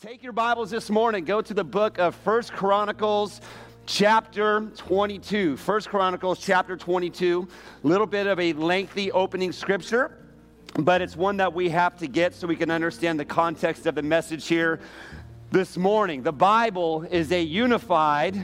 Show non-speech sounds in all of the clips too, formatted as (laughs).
Take your Bibles this morning, go to the book of First Chronicles chapter 22. First Chronicles chapter 22. A little bit of a lengthy opening scripture, but it's one that we have to get so we can understand the context of the message here this morning. The Bible is a unified,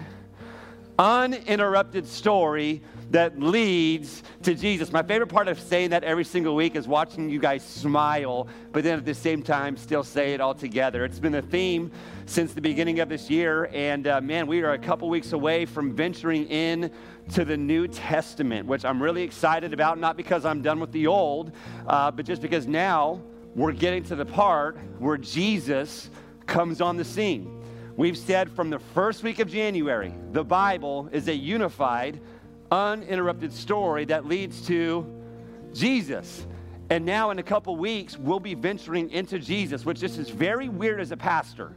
uninterrupted story that leads to Jesus. My favorite part of saying that every single week is watching you guys smile, but then at the same time still say it all together. It's been a theme since the beginning of this year, and uh, man, we are a couple weeks away from venturing in to the New Testament, which I'm really excited about, not because I'm done with the old, uh, but just because now we're getting to the part where Jesus comes on the scene. We've said from the first week of January, the Bible is a unified, uninterrupted story that leads to Jesus. And now, in a couple weeks, we'll be venturing into Jesus, which just is very weird as a pastor.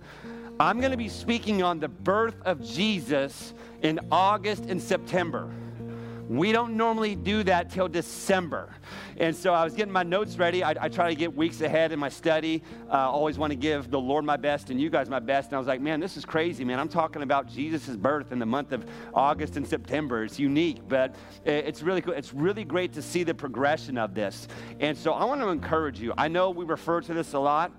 I'm going to be speaking on the birth of Jesus in August and September. We don't normally do that till December. And so I was getting my notes ready. I, I try to get weeks ahead in my study. Uh, always want to give the Lord my best and you guys my best. And I was like, man, this is crazy, man. I'm talking about Jesus' birth in the month of August and September. It's unique, but it's really cool. It's really great to see the progression of this. And so I want to encourage you. I know we refer to this a lot.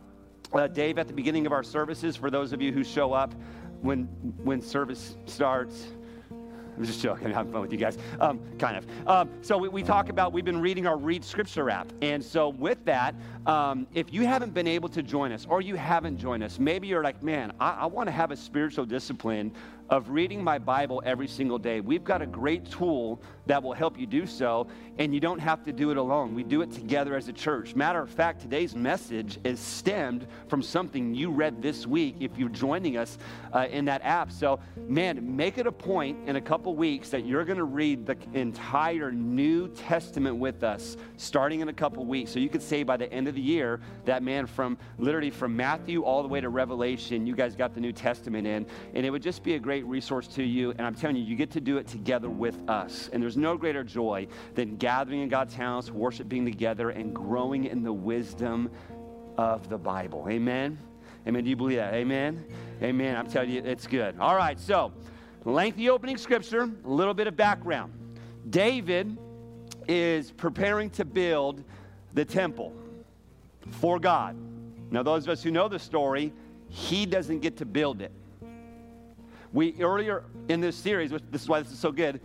Uh, Dave, at the beginning of our services, for those of you who show up when when service starts, I'm just joking. (laughs) I'm having fun with you guys. Um, kind of. Um, so we, we, talk about, we've been reading our Read Scripture app. And so with that, um, if you haven't been able to join us or you haven't joined us, maybe you're like, man, I, I want to have a spiritual discipline of reading my Bible every single day. We've got a great tool that will help you do so, and you don't have to do it alone. We do it together as a church. Matter of fact, today's message is stemmed from something you read this week if you're joining us uh, in that app. So, man, make it a point in a couple weeks that you're going to read the entire New Testament with us, starting in a couple weeks. So you could say by the end of the year that, man, from literally from Matthew all the way to Revelation, you guys got the New Testament in, and it would just be a great great resource to you. And I'm telling you, you get to do it together with us. And there's no greater joy than gathering in God's house, worshiping together, and growing in the wisdom of the Bible. Amen? Amen. Do you believe that? Amen? Amen. I'm telling you, it's good. All right, so lengthy opening scripture, a little bit of background. David is preparing to build the temple for God. Now, those of us who know the story, he doesn't get to build it. We earlier in this series, which this is why this is so good,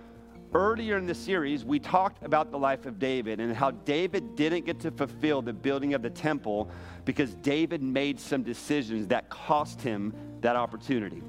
earlier in the series, we talked about the life of David and how David didn't get to fulfill the building of the temple because David made some decisions that cost him that opportunity.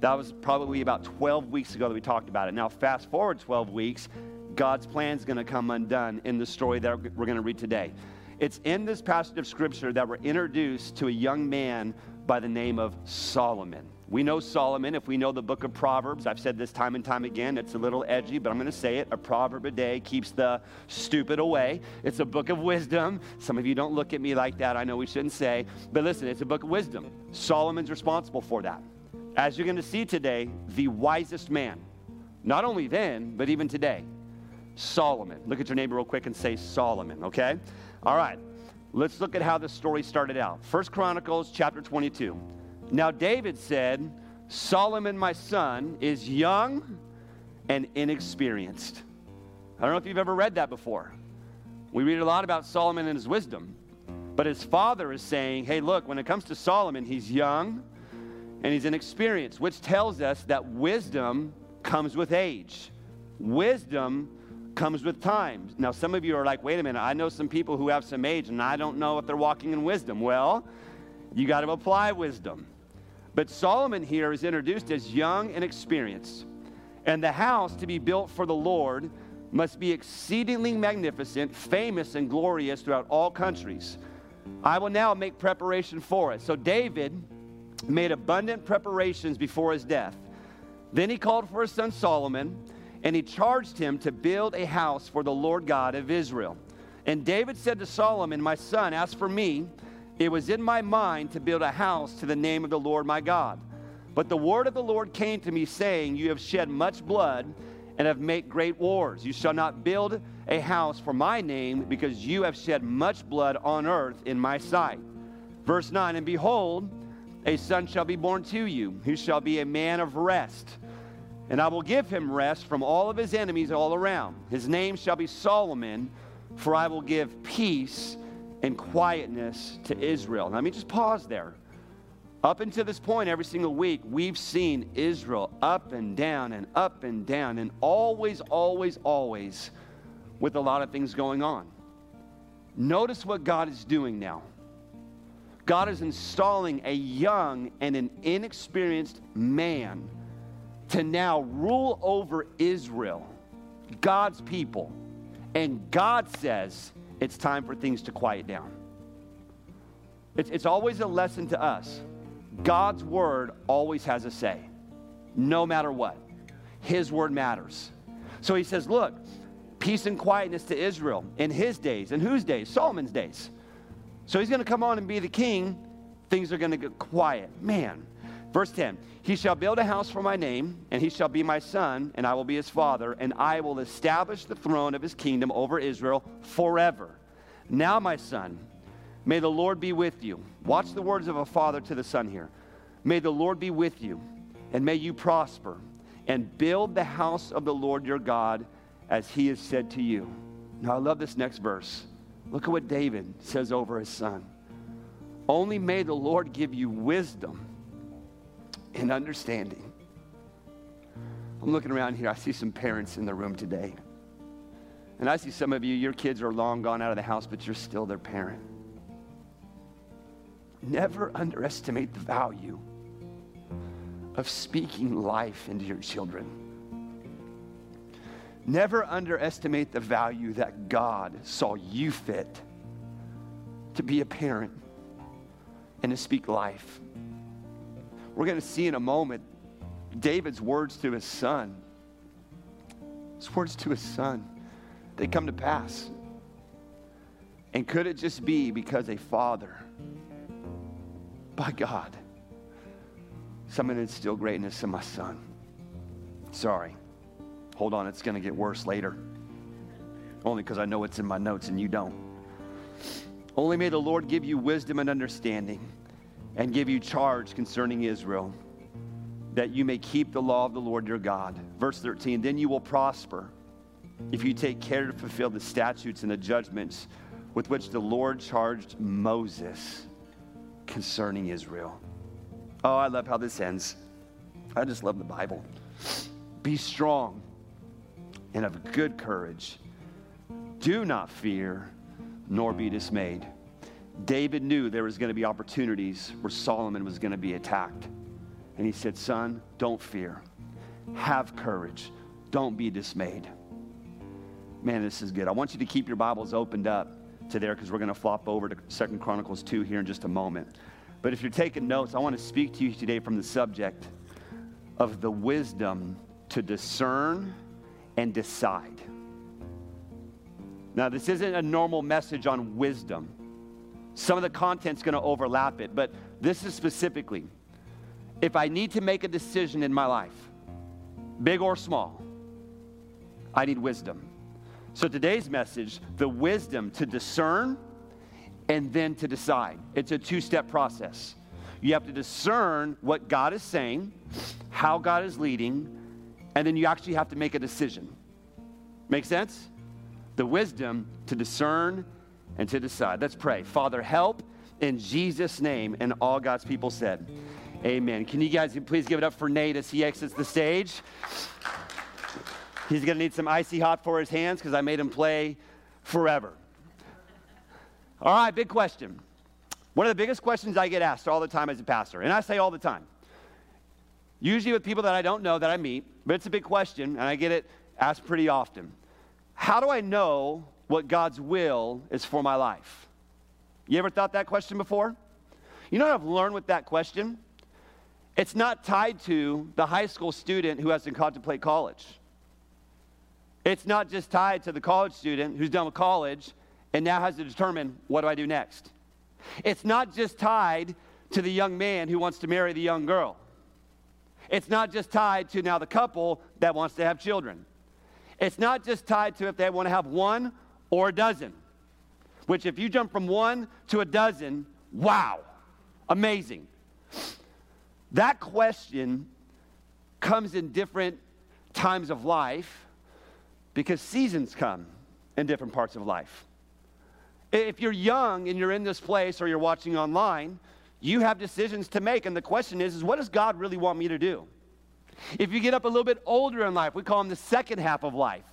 That was probably about 12 weeks ago that we talked about it. Now, fast forward 12 weeks, God's plan is going to come undone in the story that we're going to read today. It's in this passage of scripture that we're introduced to a young man by the name of Solomon. We know Solomon if we know the book of Proverbs. I've said this time and time again. It's a little edgy, but I'm going to say it. A proverb a day keeps the stupid away. It's a book of wisdom. Some of you don't look at me like that. I know we shouldn't say. But listen, it's a book of wisdom. Solomon's responsible for that. As you're going to see today, the wisest man, not only then, but even today, Solomon. Look at your neighbor real quick and say Solomon, okay? All right. Let's look at how the story started out. First Chronicles chapter 22. Now, David said, Solomon, my son, is young and inexperienced. I don't know if you've ever read that before. We read a lot about Solomon and his wisdom, but his father is saying, hey, look, when it comes to Solomon, he's young and he's inexperienced, which tells us that wisdom comes with age. Wisdom comes with time. Now, some of you are like, wait a minute, I know some people who have some age and I don't know if they're walking in wisdom. Well, you got to apply wisdom. But Solomon here is introduced as young and experienced. And the house to be built for the Lord must be exceedingly magnificent, famous, and glorious throughout all countries. I will now make preparation for it. So David made abundant preparations before his death. Then he called for his son Solomon, and he charged him to build a house for the Lord God of Israel. And David said to Solomon, My son, as for me, it was in my mind to build a house to the name of the Lord my God. But the word of the Lord came to me, saying, You have shed much blood and have made great wars. You shall not build a house for my name, because you have shed much blood on earth in my sight. Verse 9 And behold, a son shall be born to you, who shall be a man of rest. And I will give him rest from all of his enemies all around. His name shall be Solomon, for I will give peace and quietness to Israel. Now, let me just pause there. Up until this point, every single week, we've seen Israel up and down and up and down, and always, always, always with a lot of things going on. Notice what God is doing now. God is installing a young and an inexperienced man to now rule over Israel, God's people. And God says it's time for things to quiet down. It's, it's always a lesson to us. God's word always has a say, no matter what. His word matters. So he says, Look, peace and quietness to Israel in his days. In whose days? Solomon's days. So he's going to come on and be the king. Things are going to get quiet. Man. Verse 10 He shall build a house for my name, and he shall be my son, and I will be his father, and I will establish the throne of his kingdom over Israel forever. Now, my son, may the Lord be with you. Watch the words of a father to the son here. May the Lord be with you, and may you prosper, and build the house of the Lord your God as he has said to you. Now, I love this next verse. Look at what David says over his son. Only may the Lord give you wisdom and understanding. I'm looking around here. I see some parents in the room today. And I see some of you, your kids are long gone out of the house, but you're still their parent. Never underestimate the value of speaking life into your children. Never underestimate the value that God saw you fit to be a parent and to speak life. We're going to see in a moment David's words to his son. His words to his son, they come to pass. And could it just be because a father, by God, someone instill greatness in my son? Sorry. Hold on, it's going to get worse later. Only because I know it's in my notes and you don't. Only may the Lord give you wisdom and understanding and give you charge concerning Israel, that you may keep the law of the Lord your God. Verse 13, then you will prosper if you take care to fulfill the statutes and the judgments with which the Lord charged Moses concerning Israel. Oh, I love how this ends. I just love the Bible. Be strong and of good courage. Do not fear, nor be dismayed. David knew there was going to be opportunities where Solomon was going to be attacked. And he said, Son, don't fear. Have courage. Don't be dismayed. Man, this is good. I want you to keep your Bibles opened up to there because we're going to flop over to Second Chronicles 2 here in just a moment. But if you're taking notes, I want to speak to you today from the subject of the wisdom to discern and decide. Now, this isn't a normal message on wisdom. Some of the content's going to overlap it, but this is specifically if I need to make a decision in my life, big or small, I need wisdom. So today's message, the wisdom to discern and then to decide. It's a two step process. You have to discern what God is saying, how God is leading, and then you actually have to make a decision. Make sense? The wisdom to discern and to decide. Let's pray. Father, help in Jesus' name. And all God's people said, Amen. Can you guys please give it up for Nate as he exits the stage? He's going to need some icy hot for his hands because I made him play forever. All right, big question. One of the biggest questions I get asked all the time as a pastor, and I say all the time, usually with people that I don't know that I meet, but it's a big question, and I get it asked pretty often. How do I know what God's will is for my life? You ever thought that question before? You know what I've learned with that question? It's not tied to the high school student who has to contemplate college. It's not just tied to the college student who's done with college and now has to determine what do I do next. It's not just tied to the young man who wants to marry the young girl. It's not just tied to now the couple that wants to have children. It's not just tied to if they want to have one or a dozen, which, if you jump from one to a dozen, wow, amazing. That question comes in different times of life because seasons come in different parts of life. If you're young and you're in this place or you're watching online, you have decisions to make. And the question is, is what does God really want me to do? If you get up a little bit older in life, we call them the second half of life.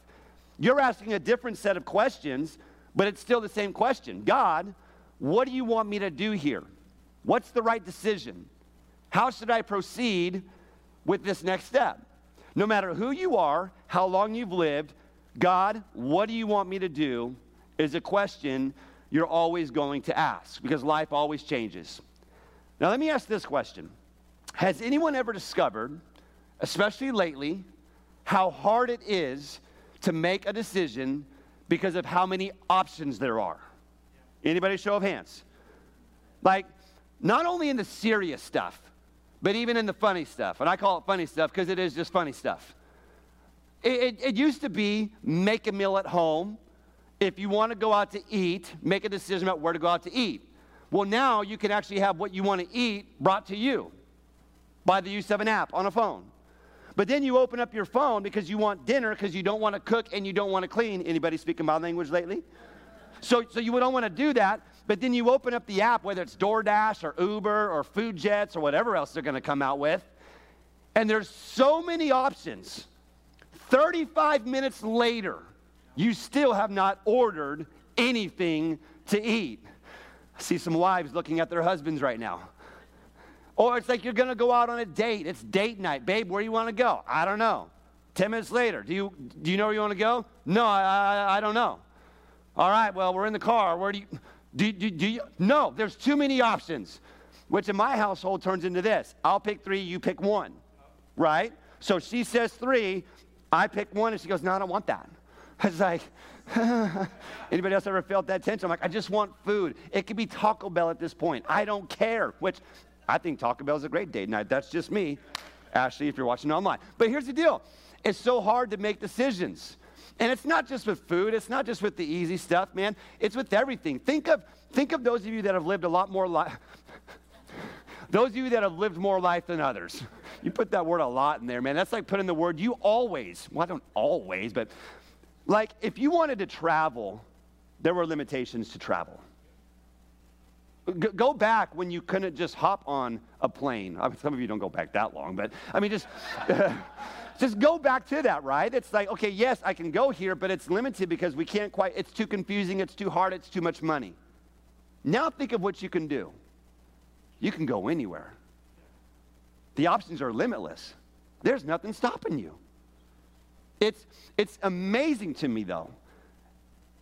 You're asking a different set of questions, but it's still the same question God, what do you want me to do here? What's the right decision? How should I proceed with this next step? No matter who you are, how long you've lived, God, what do you want me to do? is a question you're always going to ask because life always changes. Now, let me ask this question Has anyone ever discovered, especially lately, how hard it is to make a decision because of how many options there are? Anybody show of hands? Like, not only in the serious stuff, but even in the funny stuff. And I call it funny stuff because it is just funny stuff. It, it, it, used to be make a meal at home. If you want to go out to eat, make a decision about where to go out to eat. Well, now you can actually have what you want to eat brought to you by the use of an app on a phone. But then you open up your phone because you want dinner because you don't want to cook and you don't want to clean. Anybody speaking my language lately? So, so you don't want to do that. But then you open up the app, whether it's DoorDash or Uber or Food Jets or whatever else they're going to come out with, and there's so many options. 35 minutes later, you still have not ordered anything to eat. I see some wives looking at their husbands right now. Or it's like you're going to go out on a date. It's date night. Babe, where do you want to go? I don't know. 10 minutes later, do you, do you know where you want to go? No, I, I, I don't know. All right, well, we're in the car. Where do you. Do, do, do you? No, there's too many options, which in my household turns into this I'll pick three, you pick one, right? So she says three, I pick one, and she goes, No, I don't want that. (laughs) I was like, (laughs) anybody else ever felt that tension? I'm like, I just want food. It could be Taco Bell at this point. I don't care, which I think Taco Bell is a great date night. That's just me. Ashley, if you're watching online. But here's the deal it's so hard to make decisions. And it's not just with food, it's not just with the easy stuff, man. It's with everything. Think of, think of those of you that have lived a lot more life. (laughs) those of you that have lived more life than others. You put that word a lot in there, man. That's like putting the word you always. Well, I don't always, but like if you wanted to travel, there were limitations to travel. Go back when you couldn't just hop on a plane. I mean, some of you don't go back that long, but I mean, just. (laughs) Just go back to that, right? It's like, okay, yes, I can go here, but it's limited because we can't quite, it's too confusing, it's too hard, it's too much money. Now think of what you can do. You can go anywhere. The options are limitless. There's nothing stopping you. It's, it's amazing to me, though,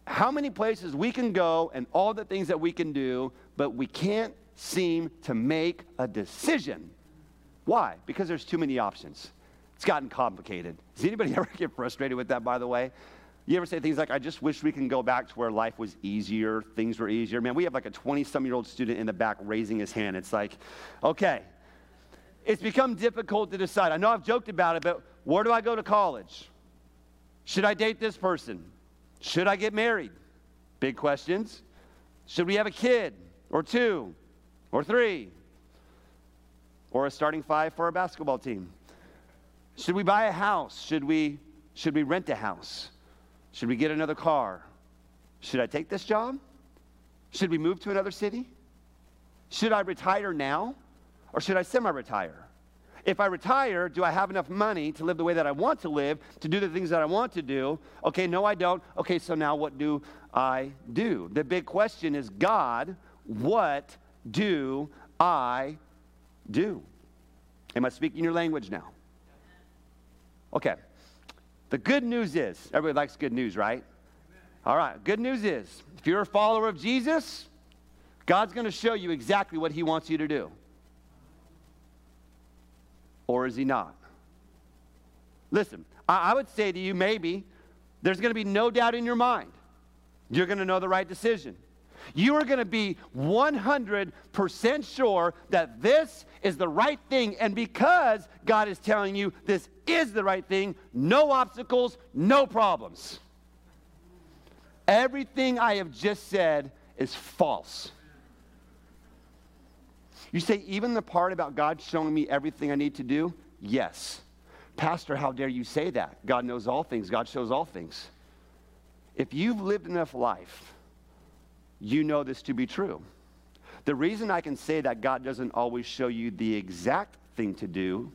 how many places we can go and all the things that we can do, but we can't seem to make a decision. Why? Because there's too many options. It's gotten complicated. Does anybody (laughs) ever get frustrated with that, by the way? You ever say things like, I just wish we can go back to where life was easier, things were easier? Man, we have like a 20 some year old student in the back raising his hand. It's like, okay, it's become difficult to decide. I know I've joked about it, but where do I go to college? Should I date this person? Should I get married? Big questions. Should we have a kid or two or three or a starting five for our basketball team? Should we buy a house? Should we, should we rent a house? Should we get another car? Should I take this job? Should we move to another city? Should I retire now or should I semi retire? If I retire, do I have enough money to live the way that I want to live, to do the things that I want to do? Okay, no, I don't. Okay, so now what do I do? The big question is God, what do I do? Am I speaking your language now? Okay. The good news is, everybody likes good news, right? All right. Good news is, if you're a follower of Jesus, God's going to show you exactly what He wants you to do. Or is He not? Listen, I, I would say to you, maybe there's going to be no doubt in your mind. You're going to know the right decision. You are going to be 100% sure that this is the right thing. And because God is telling you this is the right thing, no obstacles, no problems. Everything I have just said is false. You say, even the part about God showing me everything I need to do? Yes. Pastor, how dare you say that? God knows all things, God shows all things. If you've lived enough life, you know this to be true. The reason I can say that God doesn't always show you the exact thing to do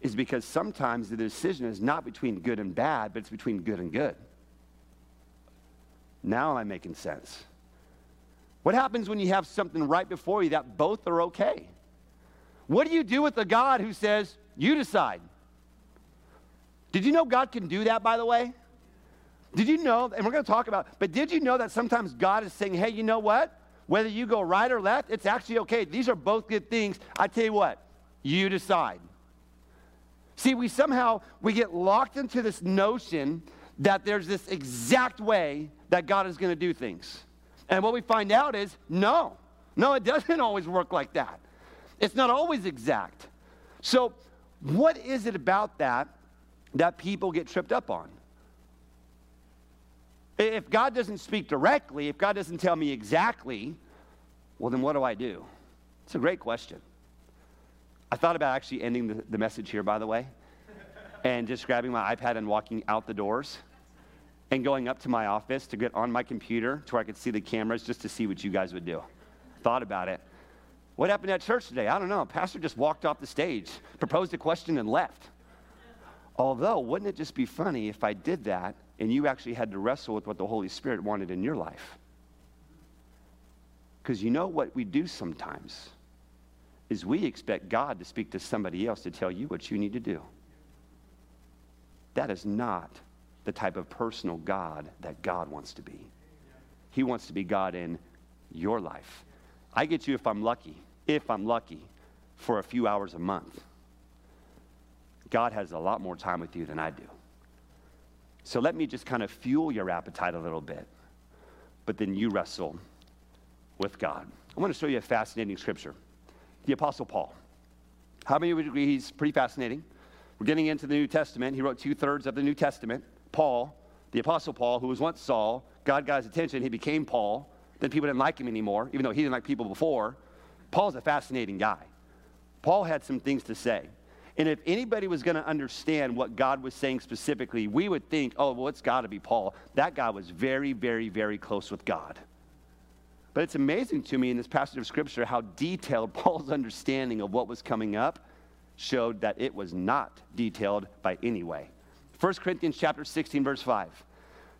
is because sometimes the decision is not between good and bad, but it's between good and good. Now am I making sense? What happens when you have something right before you that both are okay? What do you do with a God who says, you decide? Did you know God can do that, by the way? Did you know, and we're going to talk about, but did you know that sometimes God is saying, hey, you know what? Whether you go right or left, it's actually okay. These are both good things. I tell you what, you decide. See, we somehow we get locked into this notion that there's this exact way that God is going to do things. And what we find out is no. No, it (laughs) doesn't always work like that. It's not always exact. So, what is it about that that people get tripped up on? If God doesn't speak directly, if God doesn't tell me exactly, well, then what do I do? It's a great question. I thought about actually ending the, the message here, by the way, and just grabbing my iPad and walking out the doors and going up to my office to get on my computer to where I could see the cameras just to see what you guys would do. Thought about it. What happened at church today? I don't know. Pastor just walked off the stage, proposed a question, and left. Although, wouldn't it just be funny if I did that and you actually had to wrestle with what the Holy Spirit wanted in your life? Because you know what we do sometimes is we expect God to speak to somebody else to tell you what you need to do. That is not the type of personal God that God wants to be. He wants to be God in your life. I get you if I'm lucky, if I'm lucky, for a few hours a month. God has a lot more time with you than I do. So let me just kind of fuel your appetite a little bit, but then you wrestle with God. I want to show you a fascinating scripture. The Apostle Paul. How many of you would agree he's pretty fascinating? We're getting into the New Testament. He wrote two thirds of the New Testament. Paul, the Apostle Paul, who was once Saul, God got his attention. He became Paul. Then people didn't like him anymore, even though he didn't like people before. Paul's a fascinating guy. Paul had some things to say. And if anybody was going to understand what God was saying specifically, we would think, oh, well, it's got to be Paul. That guy was very, very, very close with God. But it's amazing to me in this passage of Scripture how detailed (laughs) Paul's understanding of what was coming up showed that it was not detailed by any way. 1 Corinthians chapter 16, verse 5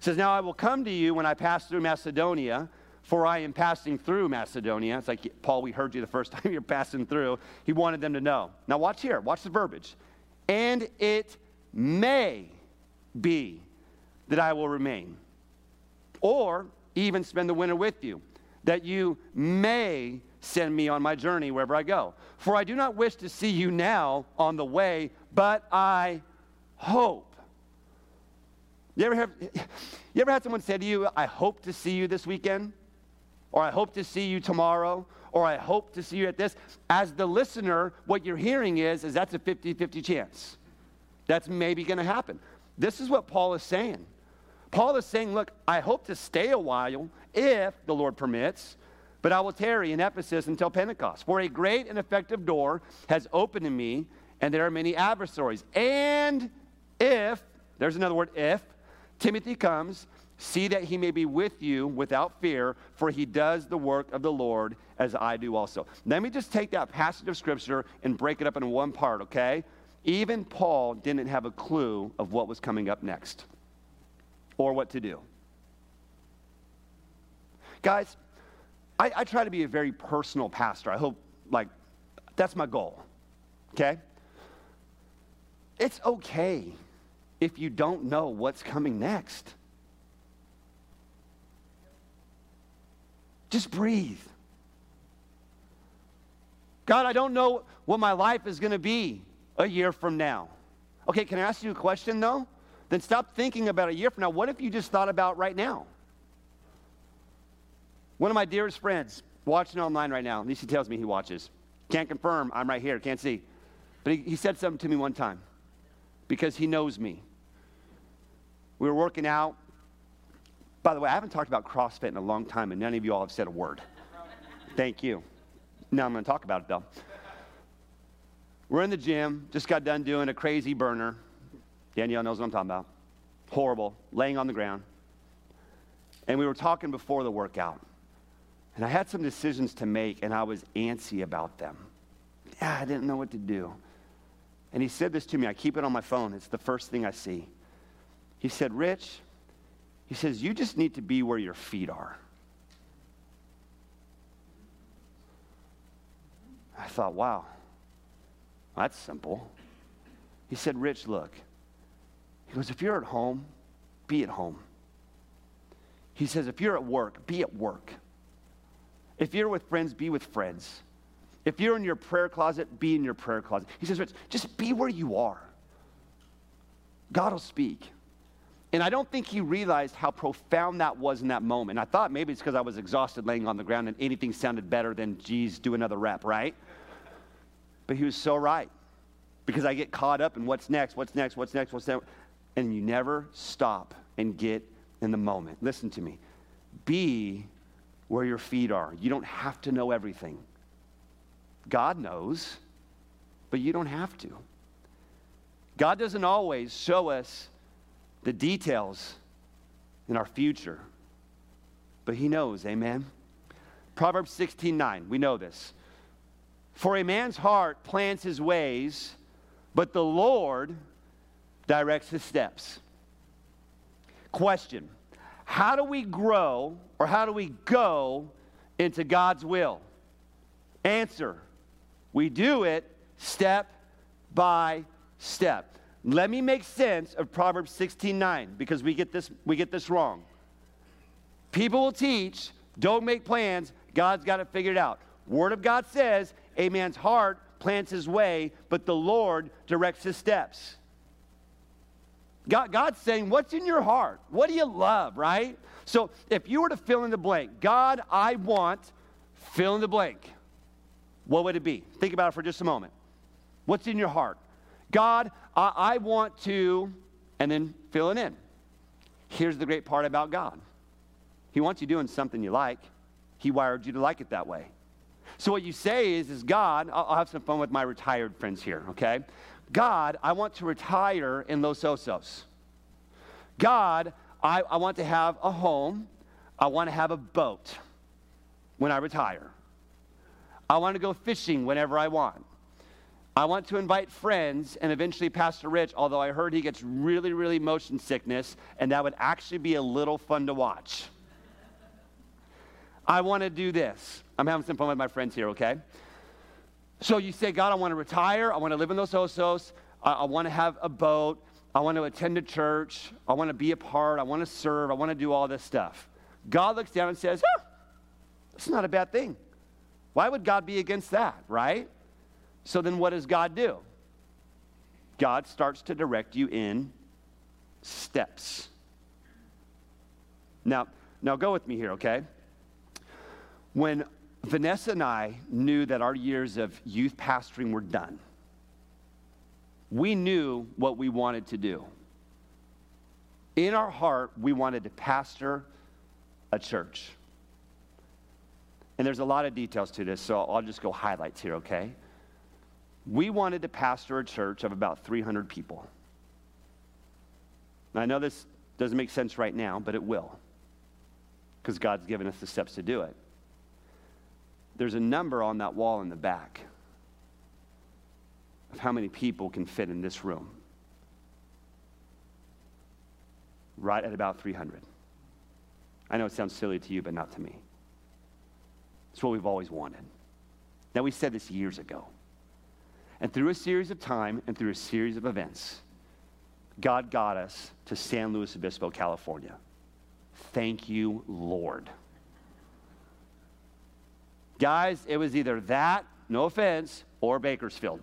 says, Now I will come to you when I pass through Macedonia, for I am passing through Macedonia. It's like, Paul, we heard you the first (laughs) time you're passing through. He wanted them to know. Now, watch here. Watch the verbiage. And it may be that I will remain, or even spend the winter with you, that you may send me on my journey wherever I go. For I do not wish to see you now on the way, but I hope. You ever, have, (laughs) you ever had someone say to you, I hope to see you this weekend? Or I hope to see you tomorrow, or I hope to see you at this. As the listener, what you're hearing is, is that's a 50 50 chance. That's maybe going to happen. This is what Paul is saying. Paul is saying, Look, I hope to stay a while if the Lord permits, but I will tarry in Ephesus until Pentecost. For a great and effective door has opened to me, and there are many adversaries. And if, there's another word, if Timothy comes, See that he may be with you without fear, for he does the work of the Lord as I do also. Let me just take that passage of scripture and break it up in one part, okay? Even Paul didn't have a clue of what was coming up next or what to do. Guys, I, I try to be a very personal pastor. I hope, like, that's my goal, okay? It's okay if you don't know what's coming next. Just breathe. God, I don't know what my life is going to be a year from now. Okay, can I ask you a question though? Then stop thinking about a year from now. What if you just thought about right now? One of my dearest friends watching online right now, at least he tells me he watches. Can't confirm, I'm right here, can't see. But he, he said something to me one time because he knows me. We were working out, by the way, I haven't talked about CrossFit in a long time, and none of you all have said a word. Thank you. Now I'm going to talk about it though. We're in the gym, just got done doing a crazy burner. Danielle knows what I'm talking about. Horrible, laying on the ground. And we were talking before the workout. And I had some decisions to make, and I was antsy about them. Yeah, I didn't know what to do. And he said this to me. I keep it on my phone. It's the first thing I see. He said, Rich, he says, you just need to be where your feet are. I thought, wow, that's simple. He said, Rich, look. He goes, if you're at home, be at home. He says, if you're at work, be at work. If you're with friends, be with friends. If you're in your prayer closet, be in your prayer closet. He says, Rich, just be where you are. God will speak. And I don't think he realized how profound that was in that moment. I thought maybe it's because I was exhausted laying on the ground and anything sounded better than, geez, do another rep, right? But he was so right. Because I get caught up in what's next, what's next, what's next, what's next. And you never stop and get in the moment. Listen to me. Be where your feet are. You don't have to know everything. God knows, but you don't have to. God doesn't always show us the details in our future, but He knows, amen? Proverbs 16 9, we know this. For a man's heart plans his ways, but the Lord directs his steps. Question How do we grow or how do we go into God's will? Answer We do it step by step. Let me make sense of Proverbs 16:9 because we get this we get this wrong. People will teach, don't make plans, God's got it figured out. Word of God says, a man's heart plants his way, but the Lord directs his steps. God, God's saying, What's in your heart? What do you love, right? So if you were to fill in the blank, God, I want, fill in the blank, what would it be? Think about it for just a moment. What's in your heart? God, I, I want to, and then fill it in. Here's the great part about God He wants you doing something you like, He wired you to like it that way. So what you say is, is God, I'll, I'll have some fun with my retired friends here, okay? God, I want to retire in Los Osos. God, I, I want to have a home. I want to have a boat when I retire. I want to go fishing whenever I want. I want to invite friends and eventually Pastor Rich, although I heard he gets really, really motion sickness, and that would actually be a little fun to watch. I want to do this. I'm having some fun with my friends here, okay? So you say, God, I want to retire. I want to live in Los Osos. I, I want to have a boat. I want to attend a church. I want to be a part. I want to serve. I want to do all this stuff. God looks down and says, huh, that's not a bad thing. Why would God be against that, right? So then what does God do? God starts to direct you in steps. Now, now go with me here, okay? When Vanessa and I knew that our years of youth pastoring were done, we knew what we wanted to do. In our heart, we wanted to pastor a church. And there's a lot of details to this, so I'll just go highlights here, okay? We wanted to pastor a church of about 300 people. Now, I know this doesn't make sense right now, but it will, because God's given us the steps to do it. There's a number on that wall in the back of how many people can fit in this room. Right at about 300. I know it sounds silly to you, but not to me. It's what we've always wanted. Now, we said this years ago. And through a series of time and through a series of events, God got us to San Luis Obispo, California. Thank you, Lord. Guys, it was either that, no offense, or Bakersfield.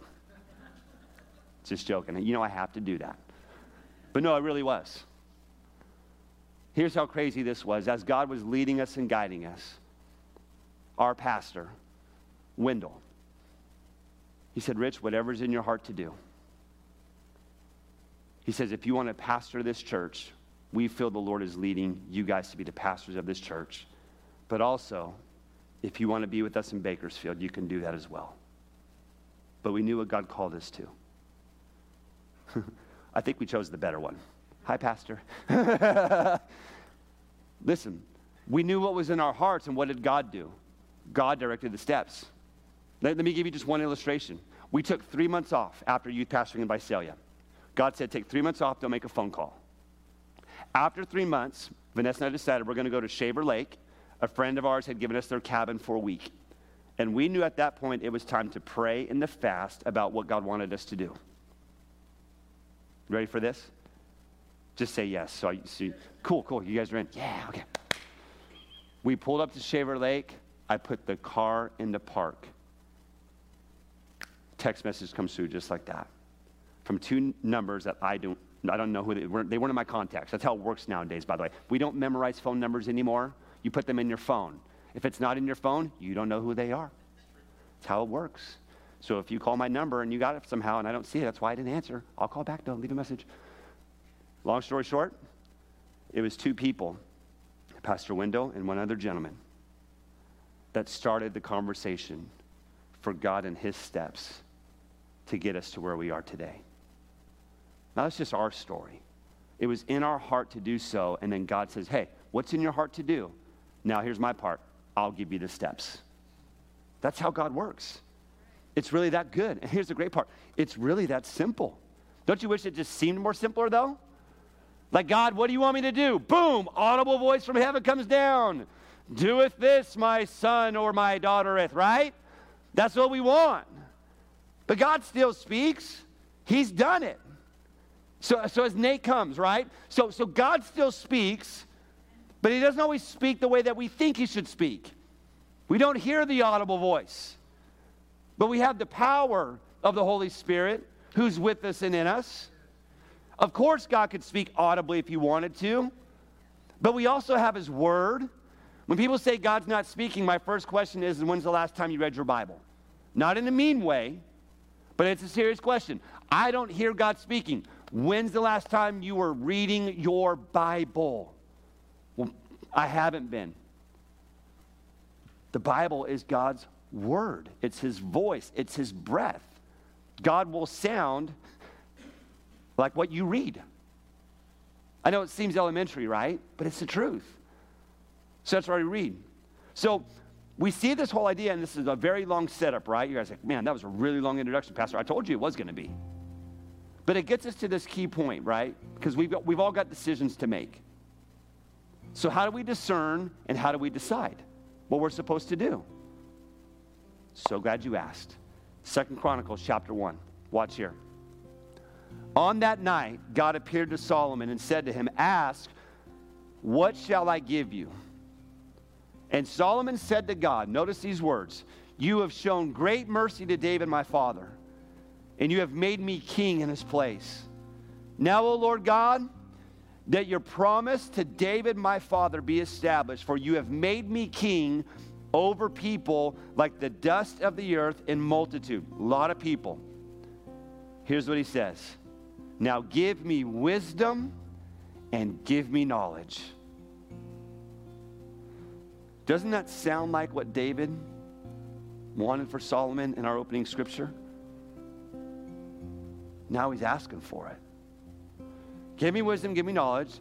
Just joking. You know, I have to do that. But no, it really was. Here's how crazy this was. As God was leading us and guiding us, our pastor, Wendell, he said, Rich, whatever's in your heart to do. He says, if you want to pastor this church, we feel the Lord is leading you guys to be the pastors of this church. But also, if you want to be with us in Bakersfield, you can do that as well. But we knew what God called us to. (laughs) I think we chose the better one. Hi, Pastor. (laughs) Listen, we knew what was in our hearts, and what did God do? God directed the steps. Let, let me give you just one illustration. We took three months off after youth pastoring in Visalia. God said, take three months off, don't make a phone call. After three months, Vanessa and I decided we're going to go to Shaver Lake. A friend of ours had given us their cabin for a week. And we knew at that point it was time to pray in the fast about what God wanted us to do. Ready for this? Just say yes. So I see. Cool, cool. You guys are in. Yeah, okay. We pulled up to Shaver Lake. I put the car in the park. Text message comes through just like that from two numbers that I don't, I don't know who they weren't. They weren't in my contacts. That's how it works nowadays, by the way. We don't memorize phone numbers anymore. You put them in your phone. If it's not in your phone, you don't know who they are. That's how it works. So if you call my number and you got it somehow and I don't see it, that's why I didn't answer. I'll call back though, leave a message. Long story short, it was two people, Pastor Wendell and one other gentleman, that started the conversation for God and his steps to get us to where we are today. Now, that's just our story. It was in our heart to do so, and then God says, Hey, what's in your heart to do? Now, here's my part I'll give you the steps. That's how God works. It's really that good. And here's the great part it's really that simple. Don't you wish it just seemed more simpler, though? Like, God, what do you want me to do? Boom, audible voice from heaven comes down. Doeth this, my son or my daughtereth, right? That's what we want. But God still speaks. He's done it. So, so as Nate comes, right? So, so God still speaks, but he doesn't always speak the way that we think he should speak. We don't hear the audible voice, but we have the power of the Holy Spirit who's with us and in us. Of course, God could speak audibly if he wanted to, but we also have his word. When people say God's not speaking, my first question is when's the last time you read your Bible? Not in a mean way, but it's a serious question. I don't hear God speaking. When's the last time you were reading your Bible? Well, I haven't been. The Bible is God's word, it's His voice, it's His breath. God will sound like what you read. I know it seems elementary, right? But it's the truth. So that's what I read. So we see this whole idea, and this is a very long setup, right? You guys are like, man, that was a really long introduction, Pastor. I told you it was going to be. But it gets us to this key point, right? Because we've, got, we've all got decisions to make. So, how do we discern and how do we decide what we're supposed to do? So glad you asked. Second Chronicles chapter 1. Watch here. On that night, God appeared to Solomon and said to him, Ask, what shall I give you? And Solomon said to God, Notice these words You have shown great mercy to David, my father and you have made me king in his place. Now, O Lord God, that your promise to David my father be established, for you have made me king over people like the dust of the earth in multitude. A lot of people. Here's what he says Now give me wisdom and give me knowledge. Doesn't that sound like what David wanted for Solomon in our opening scripture? Now he's asking for it. Give me wisdom, give me knowledge,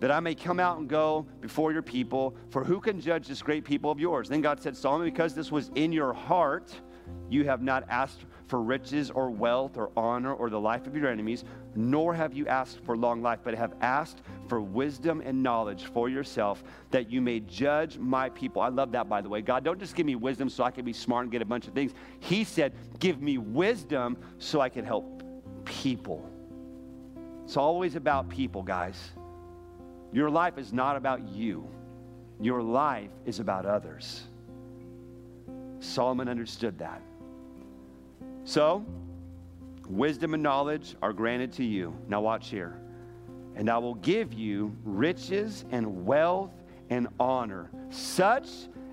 that I may come out and go before your people. For who can judge this great people of yours? Then God said, Solomon, because this was in your heart, you have not asked for riches or wealth or honor or the life of your enemies, nor have you asked for long life, but have asked for wisdom and knowledge for yourself, that you may judge my people. I love that, by the way. God, don't just give me wisdom so I can be smart and get a bunch of things. He said, Give me wisdom so I can help people. It's always about people, guys. Your life is not about you, your life is about others. Solomon understood that. So, wisdom and knowledge are granted to you. Now, watch here. And I will give you riches and wealth and honor, such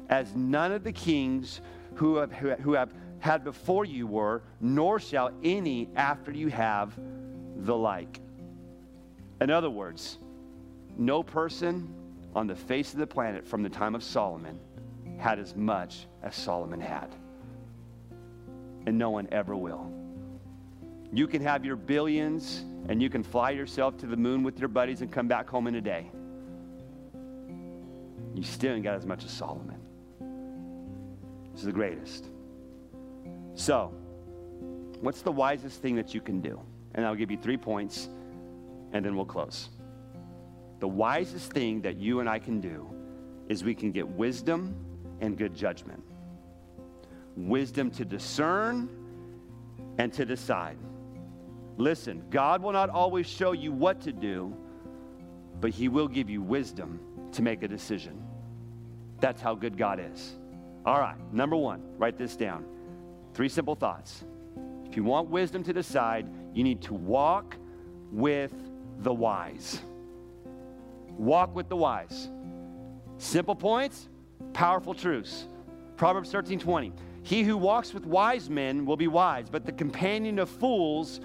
as none of the kings who have, who have had before you were, nor shall any after you have the like. In other words, no person on the face of the planet from the time of Solomon had as much as Solomon had. And no one ever will. You can have your billions and you can fly yourself to the moon with your buddies and come back home in a day. You still ain't got as much as Solomon. This is the greatest. So, what's the wisest thing that you can do? And I'll give you three points and then we'll close. The wisest thing that you and I can do is we can get wisdom and good judgment. Wisdom to discern and to decide. Listen, God will not always show you what to do, but He will give you wisdom to make a decision. That's how good God is. All right, number one, write this down. Three simple thoughts. If you want wisdom to decide, you need to walk with the wise. Walk with the wise. Simple points, powerful truths. Proverbs 13 20. He who walks with wise men will be wise, but the companion of fools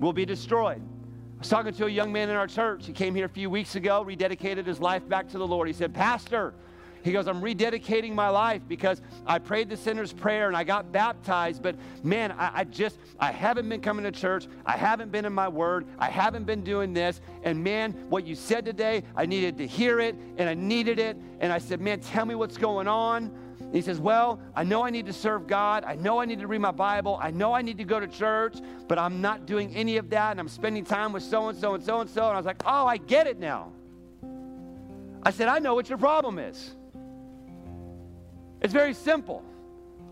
will be destroyed. I was talking to a young man in our church. He came here a few weeks ago, rededicated his life back to the Lord. He said, Pastor, he goes, I'm rededicating my life because I prayed the sinner's prayer and I got baptized, but man, I, I, just, I haven't been coming to church. I haven't been in my word. I haven't been doing this. And man, what you said today, I needed to hear it and I needed it. And I said, man, tell me what's going on. He says, Well, I know I need to serve God. I know I need to read my Bible. I know I need to go to church, but I'm not doing any of that. And I'm spending time with so and so and so and so. And I was like, Oh, I get it now. I said, I know what your problem is. It's very simple.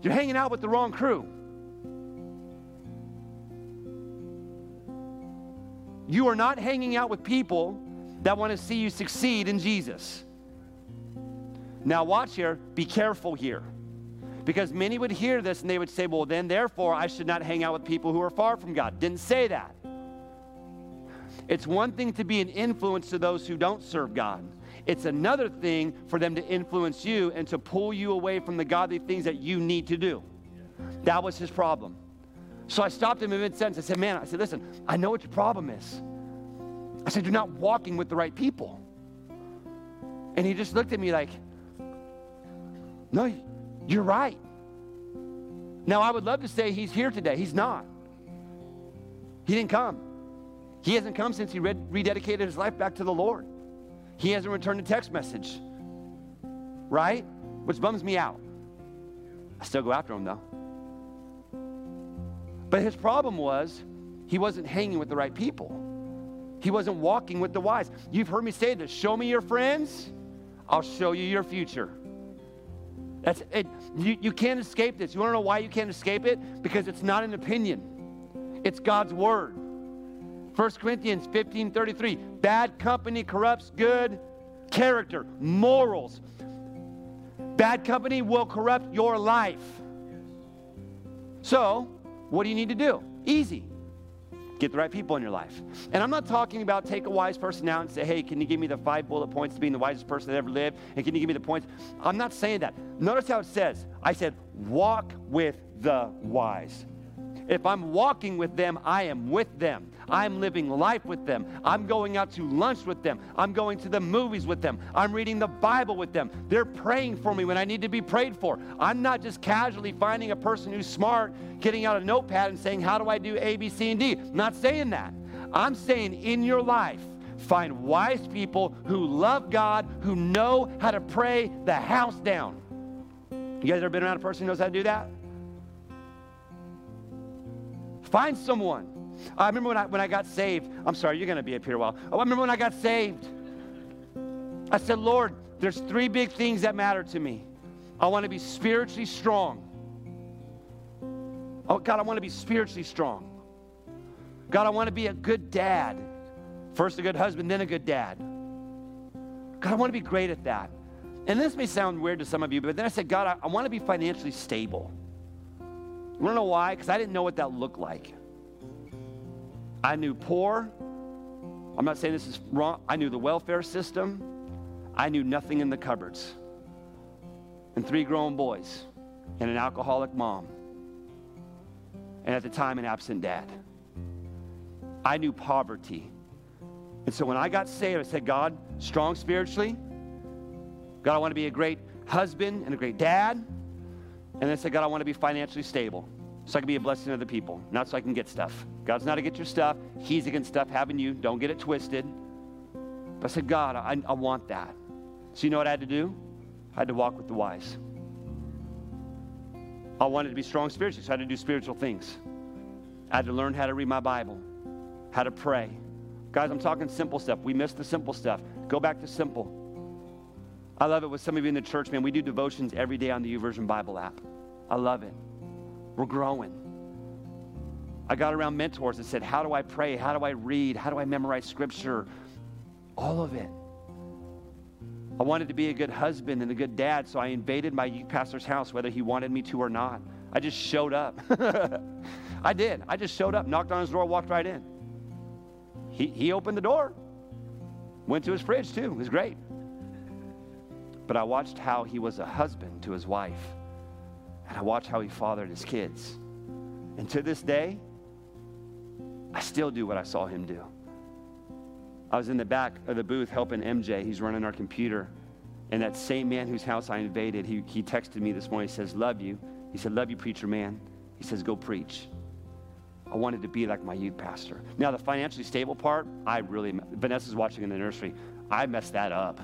You're hanging out with the wrong crew. You are not hanging out with people that want to see you succeed in Jesus. Now, watch here, be careful here. Because many would hear this and they would say, well, then, therefore, I should not hang out with people who are far from God. Didn't say that. It's one thing to be an influence to those who don't serve God. It's another thing for them to influence you and to pull you away from the godly things that you need to do. That was his problem. So I stopped him in mid sentence. I said, Man, I said, listen, I know what your problem is. I said, You're not walking with the right people. And he just looked at me like, No, you're right. Now, I would love to say he's here today. He's not. He didn't come. He hasn't come since he rededicated his life back to the Lord. He hasn't returned a text message. Right? Which bums me out. I still go after him though. But his problem was he wasn't hanging with the right people. He wasn't walking with the wise. You've heard me say this show me your friends, I'll show you your future. That's it. You, you can't escape this. You want to know why you can't escape it? Because it's not an opinion, it's God's word. 1 Corinthians 15 33. Bad company corrupts good character, morals. Bad company will corrupt your life. So, what do you need to do? Easy. Get the right people in your life. And I'm not talking about take a wise person out and say, hey, can you give me the five bullet points to being the wisest person that ever lived? And can you give me the points? I'm not saying that. Notice how it says, I said, walk with the wise. If I'm walking with them, I am with them. I'm living life with them. I'm going out to lunch with them. I'm going to the movies with them. I'm reading the Bible with them. They're praying for me when I need to be prayed for. I'm not just casually finding a person who's smart, getting out a notepad and saying, How do I do A, B, C, and D? I'm not saying that. I'm saying in your life, find wise people who love God, who know how to pray the house down. You guys ever been around a person who knows how to do that? Find someone. I remember when I, when I got saved. I'm sorry, you're going to be up here a while. Oh, I remember when I got saved. I said, Lord, there's three big things that matter to me. I want to be spiritually strong. Oh, God, I want to be spiritually strong. God, I want to be a good dad. First a good husband, then a good dad. God, I want to be great at that. And this may sound weird to some of you, but then I said, God, I, I want to be financially stable. You to know why? Because I didn't know what that looked like. I knew poor. I'm not saying this is wrong. I knew the welfare system. I knew nothing in the cupboards. And three grown boys and an alcoholic mom. And at the time, an absent dad. I knew poverty. And so when I got saved, I said, God, strong spiritually. God, I want to be a great husband and a great dad. And then said, God, I want to be financially stable so I can be a blessing to other people, not so I can get stuff. God's not against your stuff. He's against stuff having you. Don't get it twisted. But I said, God, I, I want that. So you know what I had to do? I had to walk with the wise. I wanted to be strong spiritually, so I had to do spiritual things. I had to learn how to read my Bible, how to pray. Guys, I'm talking simple stuff. We miss the simple stuff. Go back to simple. I love it with some of you in the church, man. We do devotions every day on the YouVersion Bible app. I love it. We're growing. I got around mentors and said, How do I pray? How do I read? How do I memorize scripture? All of it. I wanted to be a good husband and a good dad, so I invaded my youth pastor's house, whether he wanted me to or not. I just showed up. (laughs) I did. I just showed up, knocked on his door, walked right in. He, he opened the door, went to his fridge too. It was great. But I watched how he was a husband to his wife, and I watched how he fathered his kids. And to this day, I still do what I saw him do. I was in the back of the booth helping MJ. He's running our computer. And that same man whose house I invaded, he, he texted me this morning. He says, Love you. He said, Love you, preacher man. He says, Go preach. I wanted to be like my youth pastor. Now, the financially stable part, I really, Vanessa's watching in the nursery. I messed that up.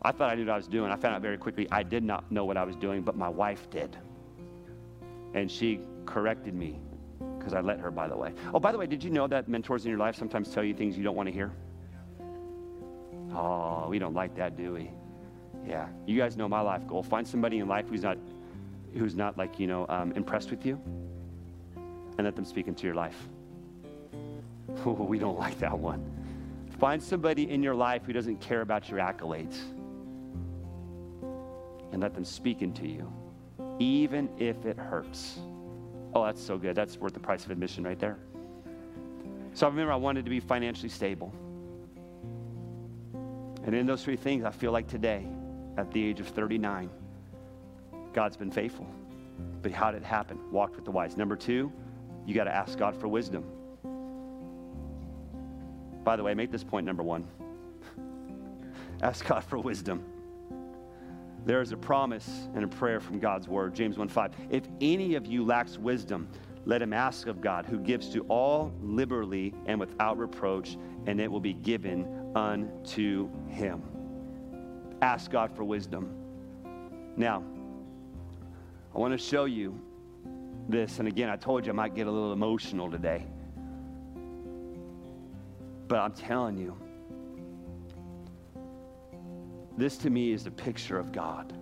I thought I knew what I was doing. I found out very quickly I did not know what I was doing, but my wife did. And she corrected me because I let her, by the way. Oh, by the way, did you know that mentors in your life sometimes tell you things you don't want to hear? Oh, we don't like that, do we? Yeah. You guys know my life goal. Find somebody in life who's not, who's not like, you know, um, impressed with you and let them speak into your life. Oh, we don't like that one. Find somebody in your life who doesn't care about your accolades and let them speak into you, even if it hurts. Oh, that's so good. That's worth the price of admission right there. So I remember I wanted to be financially stable. And in those three things, I feel like today, at the age of 39, God's been faithful. But how did it happen? Walked with the wise. Number two, you got to ask God for wisdom. By the way, make this point number one. (laughs) ask God for wisdom. There is a promise and a prayer from God's word, James 1 5. If any of you lacks wisdom, let him ask of God, who gives to all liberally and without reproach, and it will be given unto him. Ask God for wisdom. Now, I want to show you this. And again, I told you I might get a little emotional today. But I'm telling you, this to me is a picture of God.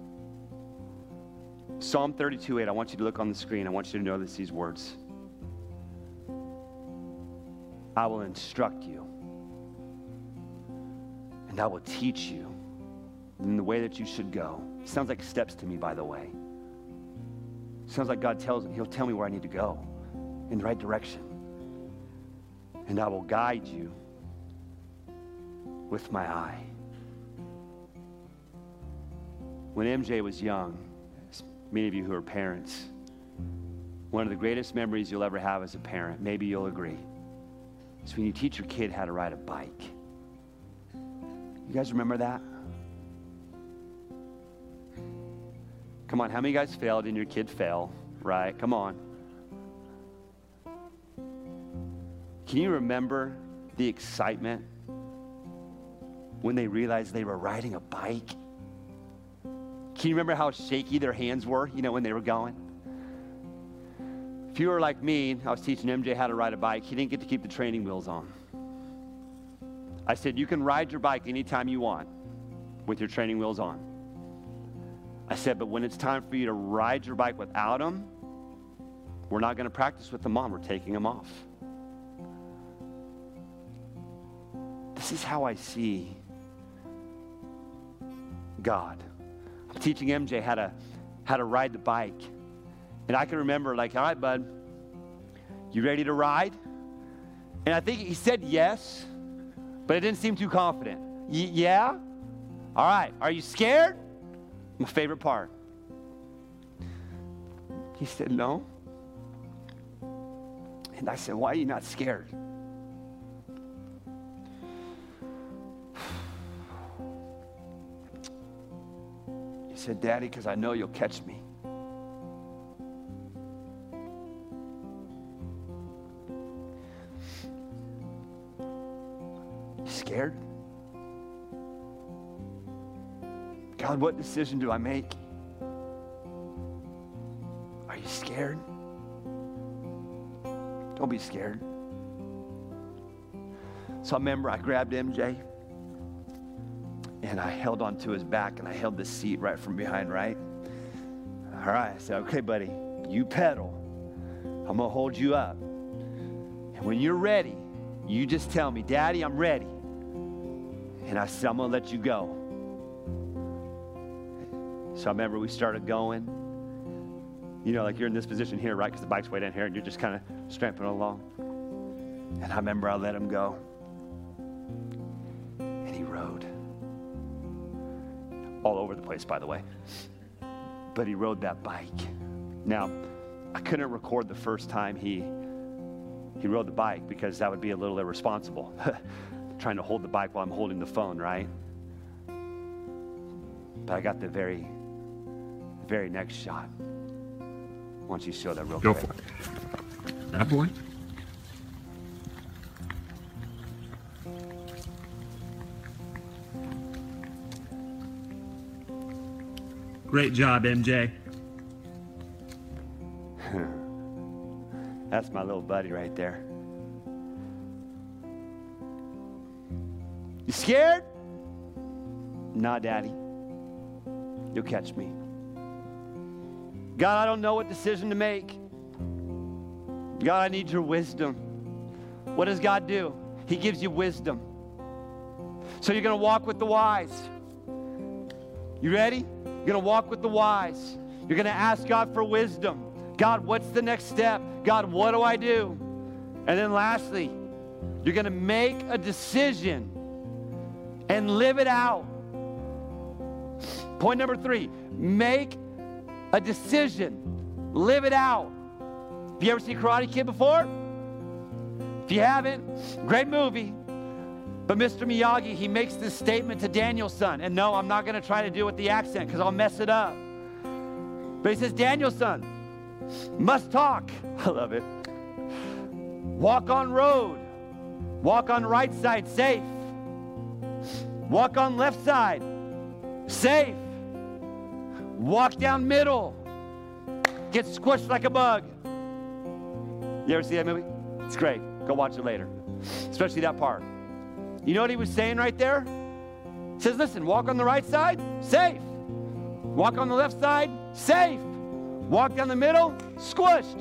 Psalm 32 8, I want you to look on the screen. I want you to notice these words. I will instruct you, and I will teach you in the way that you should go. Sounds like steps to me, by the way. Sounds like God tells me, He'll tell me where I need to go in the right direction. And I will guide you with my eye. When MJ was young, many of you who are parents, one of the greatest memories you'll ever have as a parent, maybe you'll agree, is when you teach your kid how to ride a bike. You guys remember that? Come on, how many guys failed and your kid fell? Right? Come on. Can you remember the excitement when they realized they were riding a bike? Can you remember how shaky their hands were, you know, when they were going? If you were like me, I was teaching MJ how to ride a bike, he didn't get to keep the training wheels on. I said, You can ride your bike anytime you want with your training wheels on. I said, but when it's time for you to ride your bike without them, we're not going to practice with them on. We're taking them off. This is how I see God. Teaching MJ how to how to ride the bike. And I can remember, like, all right, bud, you ready to ride? And I think he said yes, but it didn't seem too confident. Y- yeah? All right, are you scared? My favorite part. He said, No. And I said, Why are you not scared? Said, Daddy, because I know you'll catch me. Scared? God, what decision do I make? Are you scared? Don't be scared. So I remember I grabbed MJ and I held onto his back and I held the seat right from behind, right? All right, I said, okay, buddy, you pedal. I'm to hold you up. And when you're ready, you just tell me, Daddy, I'm ready. And I said, I'm to let you go. So I remember we started going. You know, like you're in this position here, right? Because the bike's way down here and you're just kind of strapping along. And I remember I let him go. All over the place, by the way. But he rode that bike. Now, I couldn't record the first time he he rode the bike because that would be a little irresponsible. (laughs) Trying to hold the bike while I'm holding the phone, right? But I got the very, very next shot. Why don't you show that real Go quick? for it. That boy? Great job, MJ. (laughs) That's my little buddy right there. You scared? Nah, Daddy. You'll catch me. God, I don't know what decision to make. God, I need your wisdom. What does God do? He gives you wisdom. So you're going to walk with the wise. You ready? You're going to walk with the wise. You're going to ask God for wisdom. God, what's the next step? God, what do I do? And then lastly, you're going to make a decision and live it out. Point number three make a decision, live it out. Have you ever seen Karate Kid before? If you haven't, great movie. But Mr. Miyagi, he makes this statement to Daniel-san. And no, I'm not going to try to do it with the accent because I'll mess it up. But he says, Daniel-san, must talk. (laughs) I love it. Walk on road. Walk on right side, safe. Walk on left side, safe. Walk down middle. Get squished like a bug. You ever see that movie? It's great. Go watch it later. Especially that part. You know what he was saying right there? He says, listen, walk on the right side, safe. Walk on the left side, safe. Walk down the middle, squished.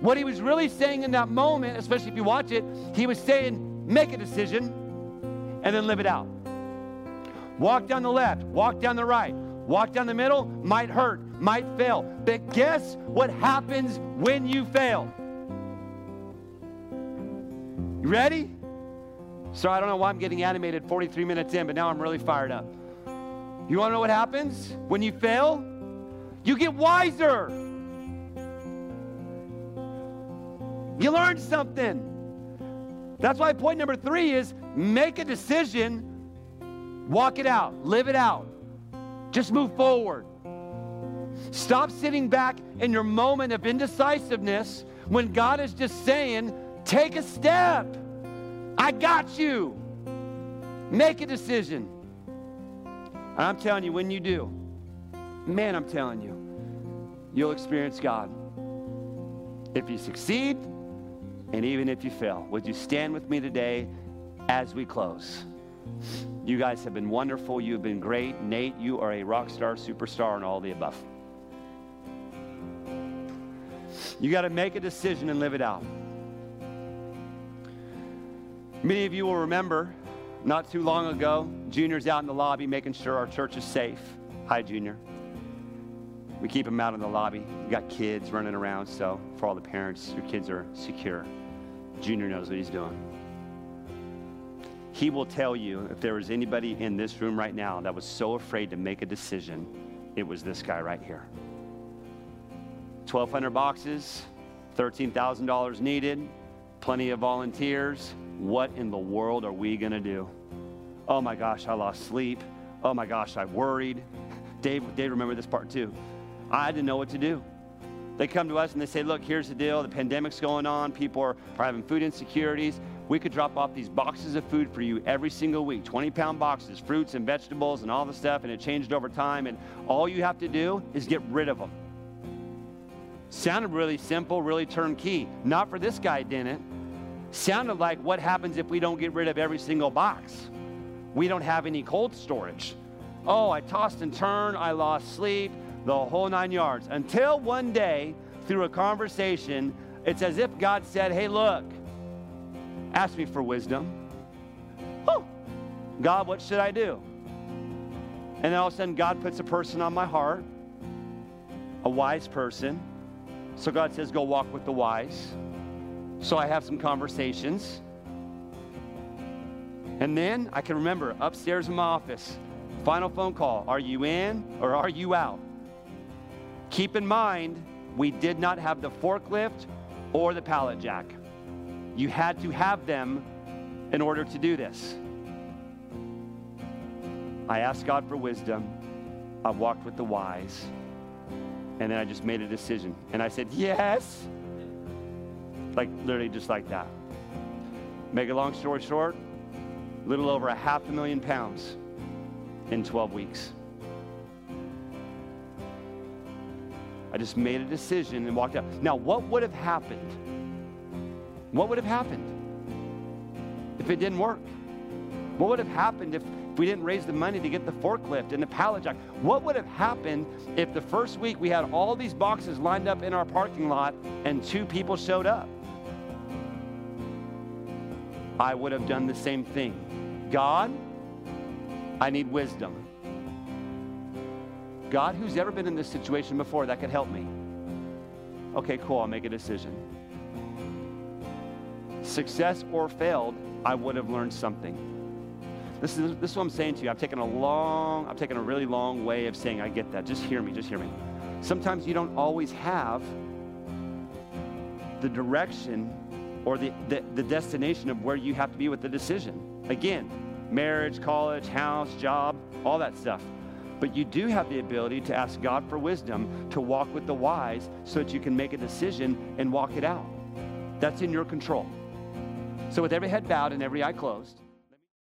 What he was really saying in that moment, especially if you watch it, he was saying, make a decision and then live it out. Walk down the left, walk down the right, walk down the middle, might hurt, might fail. But guess what happens when you fail? You ready? So I don't know why I'm getting animated 43 minutes in, but now I'm really fired up. You want to know what happens when you fail? You get wiser. You learn something. That's why point number three is make a decision, walk it out, live it out. Just move forward. Stop sitting back in your moment of indecisiveness when God is just saying, take a step. I got you. Make a decision. And I'm telling you, when you do, man, I'm telling you, you'll experience God. If you succeed, and even if you fail, would you stand with me today as we close? You guys have been wonderful. You've been great. Nate, you are a rock star, superstar, and all the above. You got to make a decision and live it out. Many of you will remember not too long ago, Junior's out in the lobby making sure our church is safe. Hi, Junior. We keep him out in the lobby. You got kids running around, so for all the parents, your kids are secure. Junior knows what he's doing. He will tell you if there was anybody in this room right now that was so afraid to make a decision, it was this guy right here. 1,200 boxes, $13,000 needed, plenty of volunteers. What in the world are we going to do? Oh my gosh, I lost sleep. Oh my gosh, I worried. (laughs) Dave, Dave, remember this part too. I didn't know what to do. They come to us and they say, Look, here's the deal. The pandemic's going on. People are, are having food insecurities. We could drop off these boxes of food for you every single week 20 pound boxes, fruits and vegetables and all the stuff. And it changed over time. And all you have to do is get rid of them. Sounded really simple, really turnkey. Not for this guy, didn't. Sounded like what happens if we don't get rid of every single box? We don't have any cold storage. Oh, I tossed and turned, I lost sleep, the whole nine yards. Until one day, through a conversation, it's as if God said, Hey, look, ask me for wisdom. Oh, God, what should I do? And then all of a sudden, God puts a person on my heart, a wise person. So God says, Go walk with the wise. So I have some conversations. And then I can remember upstairs in my office, final phone call Are you in or are you out? Keep in mind, we did not have the forklift or the pallet jack. You had to have them in order to do this. I asked God for wisdom. I walked with the wise. And then I just made a decision. And I said, Yes. Like literally just like that. Make a long story short, a little over a half a million pounds in 12 weeks. I just made a decision and walked out. Now, what would have happened? What would have happened if it didn't work? What would have happened if we didn't raise the money to get the forklift and the pallet jack? What would have happened if the first week we had all these boxes lined up in our parking lot and two people showed up? I would have done the same thing. God, I need wisdom. God, who's ever been in this situation before that could help me? Okay, cool, I'll make a decision. Success or failed, I would have learned something. This is, this is what I'm saying to you. I've taken a long, I've taken a really long way of saying, I get that. Just hear me, just hear me. Sometimes you don't always have the direction or the, the, the destination of where you have to be with the decision. Again, marriage, college, house, job, all that stuff. But you do have the ability to ask God for wisdom to walk with the wise so that you can make a decision and walk it out. That's in your control. So, with every head bowed and every eye closed,